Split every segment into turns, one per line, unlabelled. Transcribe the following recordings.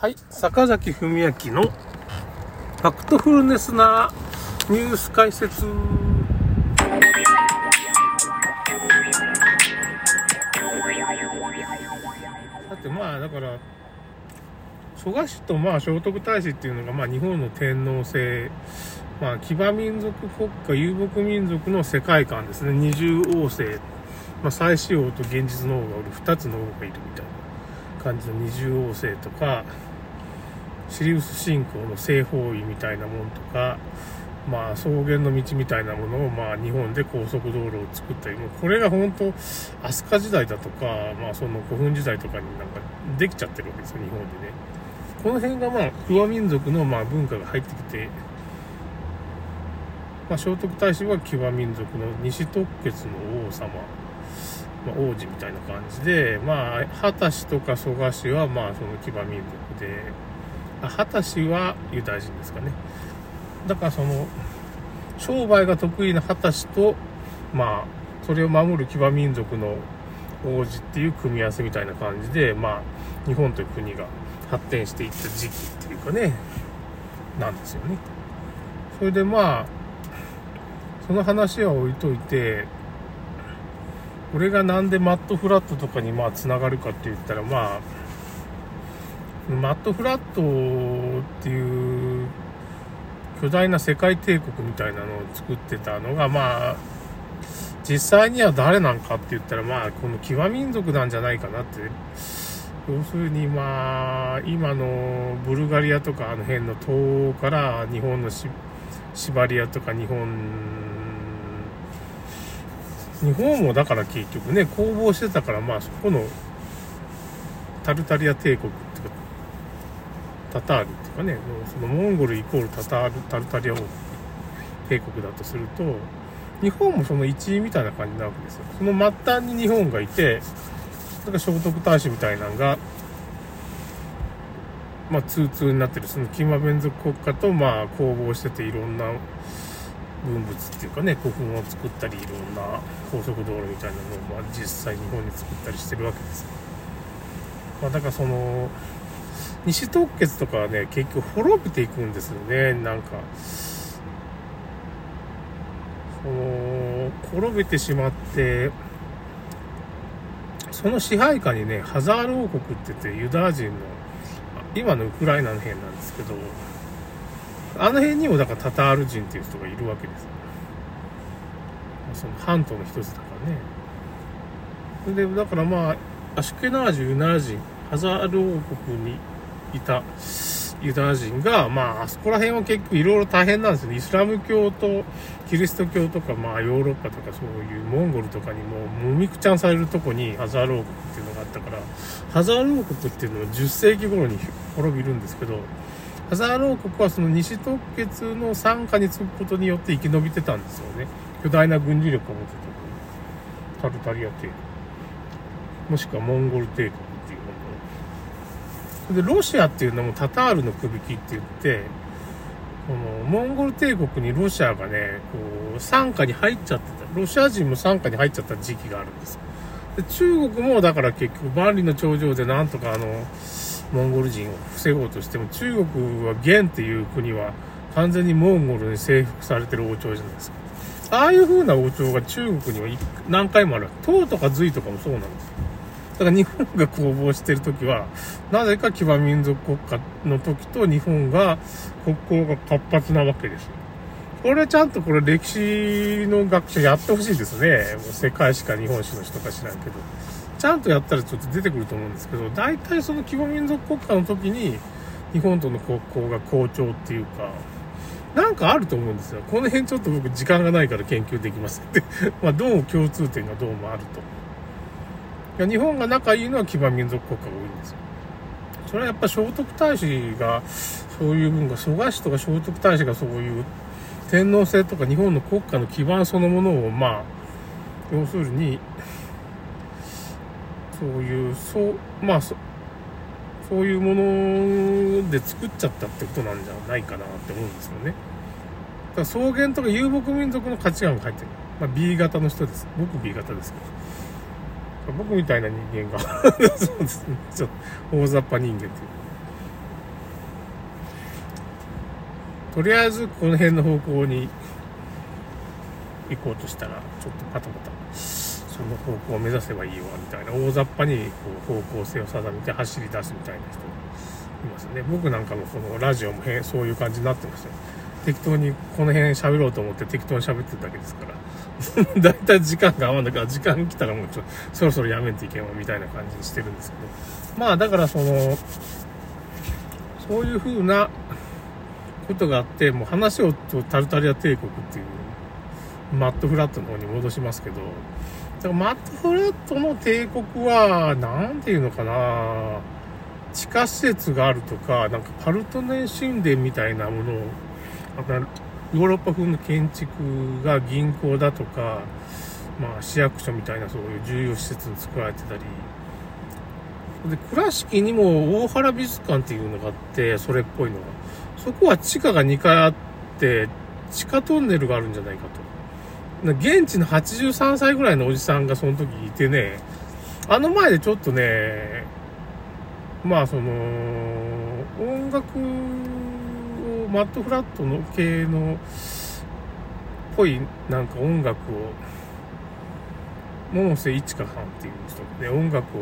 はい、坂崎文明のファクトフルネスなニュース解説。さてまあだから蘇我氏とまあ聖徳太子っていうのがまあ日本の天皇制まあ騎馬民族国家遊牧民族の世界観ですね。二重王政、まあ、最始王と現実の王がおる2つの王がいるみたいな感じの二重王政とかシリウス信仰の西方位みたいなもんとかまあ草原の道みたいなものをまあ日本で高速道路を作ったりもうこれが本当飛鳥時代だとかまあその古墳時代とかになんかできちゃってるわけですよ日本でね。この辺がまあ不和民族のまあ文化が入ってきてまあ、聖徳太子は騎馬民族の西特決の王様、まあ、王子みたいな感じで、まあ、秦氏とか蘇我氏は、まあ、その騎馬民族で、あ秦氏はユダヤ人ですかね。だからその、商売が得意な秦氏と、まあ、それを守る騎馬民族の王子っていう組み合わせみたいな感じで、まあ、日本という国が発展していった時期っていうかね、なんですよね。それでまあ、その話は置いといて、これがなんでマットフラットとかにまあ繋がるかって言ったらまあ、マットフラットっていう巨大な世界帝国みたいなのを作ってたのがまあ、実際には誰なんかって言ったらまあ、この騎馬民族なんじゃないかなって。要するにまあ、今のブルガリアとかあの辺の東欧から日本のシバリアとか日本日本もだから結局ね、攻防してたから、まあそこのタルタリア帝国、タタールっていうかね、そのモンゴルイコールタタール、タルタリア帝国だとすると、日本もその一位みたいな感じなわけですよ。その末端に日本がいて、だか聖徳太子みたいなのが、まあ、通通になってる、その騎馬民族国家と、まあ、攻防してていろんな文物っていうかね古墳を作ったりいろんな高速道路みたいなのを、まあ、実際日本に作ったりしてるわけですまあ、だからその西特決とかはね結局滅びていくんですよねなんかその滅びてしまってその支配下にねハザール王国って言ってユダヤ人の今のウクライナの辺なんですけどあの辺にもだからタタール人っていう人がいるわけですよ。その半島の一つだからね。で、だからまあ、アシュケナージュ、ユナヤ人、ハザール王国にいたユダヤ人が、まあ、あそこら辺は結構いろいろ大変なんですよね。イスラム教とキリスト教とか、まあ、ヨーロッパとかそういうモンゴルとかにも、もみくちゃんされるとこにハザール王国っていうのがあったから、ハザール王国っていうのは10世紀頃に滅びるんですけど、ハザール王国はその西特決の傘下につくことによって生き延びてたんですよね。巨大な軍事力を持ってたタルタリア帝国。もしくはモンゴル帝国。で、ロシアっていうのもタタールの首切って言って、このモンゴル帝国にロシアがね、こう、傘下に入っちゃってた。ロシア人も傘下に入っちゃった時期があるんですで中国もだから結局万里の長城でなんとかあの、モンゴル人を防ごうとしても、中国は元っていう国は完全にモンゴルに征服されてる王朝じゃないですか。ああいう風な王朝が中国には何回もある。唐とか隋とかもそうなんですよ。だから日本が攻防してる時は、なぜか騎馬民族国家の時と日本が国交が活発なわけですよ。これちゃんとこれ歴史の学者やってほしいですね。もう世界史か日本史の人か知らんけど。ちゃんとやったらちょっと出てくると思うんですけど、大体その規模民族国家の時に、日本との国交が好調っていうか、なんかあると思うんですよ。この辺ちょっと僕時間がないから研究できませんって。まあどうも共通点がどうもあると。いや日本が仲いいのは騎馬民族国家が多いんですよ。それはやっぱ聖徳太子がそういう文化、蘇我氏とか聖徳太子がそういう天皇制とか日本の国家の基盤そのものをまあ、要するにそういう、そう、まあそ、そういうもので作っちゃったってことなんじゃないかなって思うんですよね。だから草原とか遊牧民族の価値観が入ってる。まあ B 型の人です。僕 B 型ですけど。僕みたいな人間が。そうですね。ちょっと大雑把人間という。とりあえずこの辺の方向に行こうとしたらちょっとパタパタその方向を目指せばいいわみたいな大雑把にこう方向性を定めて走り出すみたいな人いますね。僕なんかもこのラジオもそういう感じになってますよ。適当にこの辺喋ろうと思って適当に喋ってるだけですから。だいたい時間が合わないから時間来たらもうちょそろそろやめていけばみたいな感じにしてるんですけど。まあだからそのそういう風なことがあってもう話をタルタリア帝国っていうマットフラットの方に戻しますけど。だからマットフラットの帝国は何て言うのかな。地下施設があるとかなんかパルトネ神殿みたいなものをヨーロッパ風の建築が銀行だとか、まあ、市役所みたいなそういう重要施設に作られてたり。で倉敷にも大原美術館っていうのがあってそれっぽいのが。そこは地下が2階あって地下トンネルがあるんじゃないかと。現地の83歳ぐらいのおじさんがその時いてねあの前でちょっとねまあその音楽マットフラットの系のっぽいなんか音楽を百瀬一花さんっていう人で音楽を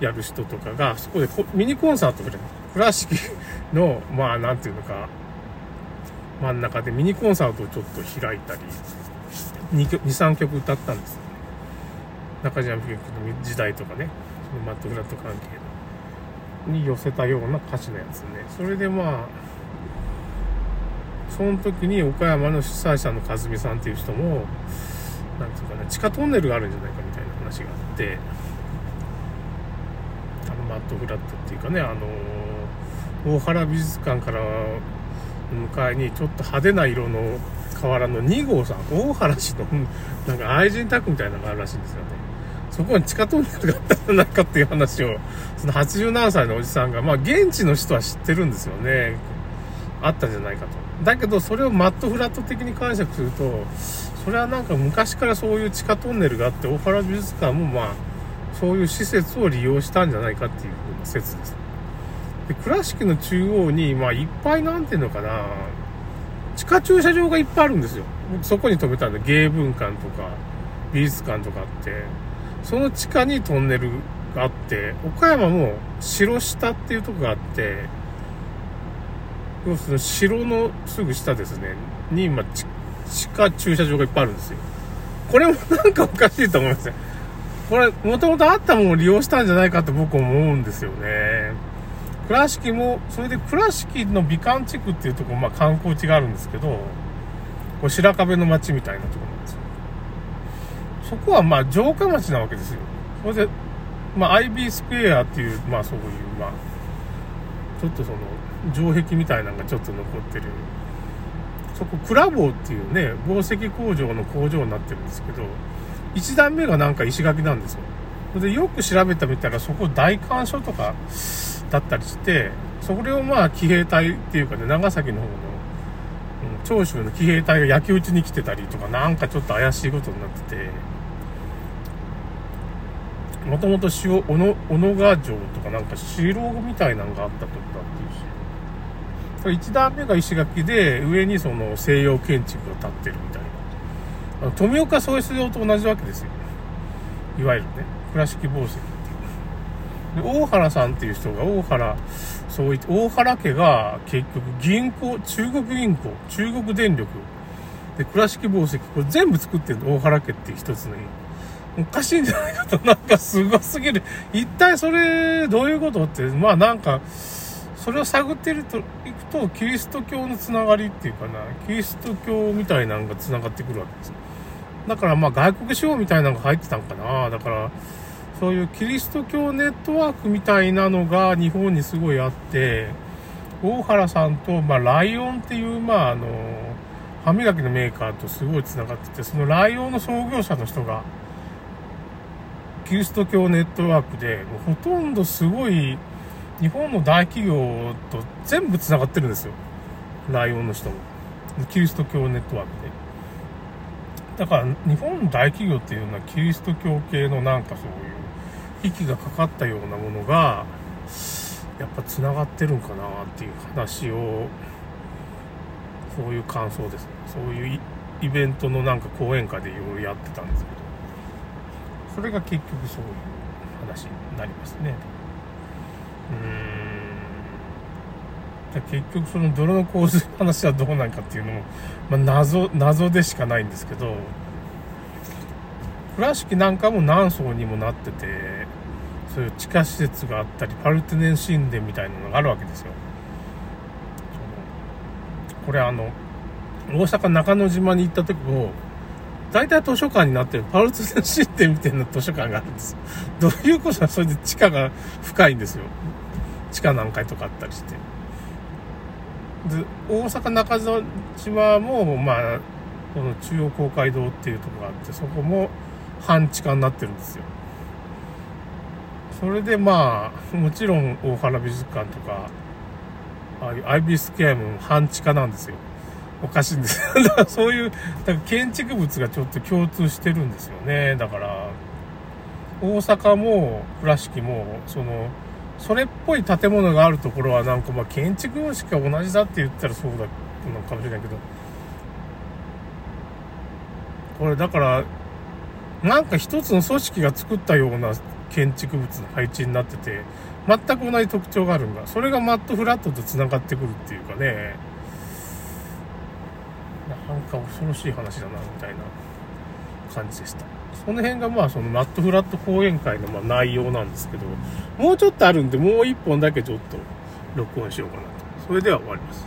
やる人とかがそこでミニコンサートみたいな倉敷のまあなんていうのか真ん中でミニコンサートをちょっと開いたり23曲歌ったんですよ。ね中島みゆきの時代とかねそのマットフラット関係に寄せたような歌詞のやつねそれでまあその時に岡山の主催者の和美さんっていう人も何ていうかね地下トンネルがあるんじゃないかみたいな話があってあのマットフラットっていうかねあの大原美術館から向かいにちょっと派手な色の瓦の2号さん大原氏のなんか愛人宅みたいなのがあるらしいんですよね。そこに地下トンネルがあったんじゃないかっていう話をその80何歳のおじさんがまあ現地の人は知ってるんですよね。あったんじゃないかと。だけどそれをマットフラット的に解釈するとそれはなんか昔からそういう地下トンネルがあって大原美術館もまあそういう施設を利用したんじゃないかっていう説です。で倉敷の中央にまあいっぱいなんていうのかな地下駐車場がいっぱいあるんですよ。僕そこに止めたんで芸文館とか美術館とかあって。その地下にトンネルがあって岡山も城下っていうとこがあって要するに城のすぐ下ですね。に今地下駐車場がいっぱいあるんですよ。これもなんかおかしいと思いますねこれもともとあったものを利用したんじゃないかと僕思うんですよね。倉敷もそれで倉敷の美観地区っていうところまあ観光地があるんですけどこう白壁の街みたいなところなんですよ。そこはまあ城下町なわけですよ。それでまあ IB スクエアっていうまあそういうまあちょっとその城壁みたいなのがちょっと残ってる。そこクラボーっていうね紡績工場の工場になってるんですけど1段目がなんか石垣なんですよ。でよく調べてみたらそこ大官所とかだったりしてそれをまあ騎兵隊っていうかね長崎の方の、うん、長州の騎兵隊が焼き討ちに来てたりとかなんかちょっと怪しいことになってて。もともと塩小野川城とかなんか城みたいなのがあったとこだっていう。し1段目が石垣で上にその西洋建築が建ってるみたいな。富岡総出場と同じわけですよ。いわゆるね倉敷紡績っていう。で大原さんっていう人が大原そういって大原家が結局銀行中国銀行中国電力で倉敷紡績これ全部作ってるの大原家っていう一つの家。おかしいんじゃないかと、なんかすごすぎる。一体それ、どういうことって、まあなんか、それを探ってると、いくと、キリスト教のつながりっていうかな、キリスト教みたいなのがつながってくるわけです。だからまあ外国資本みたいなのが入ってたんかな。だから、そういうキリスト教ネットワークみたいなのが日本にすごいあって、大原さんと、まあ、ライオンっていう、まあ、あの、歯磨きのメーカーとすごい繋がってて、そのライオンの創業者の人が、キリスト教ネットワークで、もうほとんどすごい、日本の大企業と全部繋がってるんですよ。ライオンの人も。キリスト教ネットワークで。だから、日本の大企業っていうのはキリスト教系のなんかそういう、息がかかったようなものが、やっぱ繋がってるんかなっていう話を、そういう感想ですねそういうイベントのなんか講演会でいろいろやってたんですけどそれが結局そういう話になりますねうん。結局その泥の洪水の話はどうなんかっていうのも、まあ、謎謎でしかないんですけど倉敷なんかも何層にもなっててそういう地下施設があったりパルテネン神殿みたいなのがあるわけですよ。これあの大阪中之島に行った時も大体図書館になってるパルテネン神殿みたいな図書館があるんですどういうことはそれで地下が深いんですよ。地下何階とかあったりして。で大阪中島もまあこの中央公会堂っていうとこがあってそこも半地下になってるんですよ。それでまあもちろん大原美術館とかああいうアイビスケアも半地下なんですよ。おかしいんですよ。だからそういうだから建築物がちょっと共通してるんですよね。だから大阪も倉敷もそのそれっぽい建物があるところはなんかまあ建築様式が同じだって言ったらそうだのかもしれないけどこれだからなんか一つの組織が作ったような建築物の配置になってて、全く同じ特徴があるんだ。それがマットフラットと繋がってくるっていうかね、か恐ろしい話だな、みたいな感じでした。その辺がまあそのマットフラット講演会のま内容なんですけど、もうちょっとあるんで、もう一本だけちょっと録音しようかなと。それでは終わります。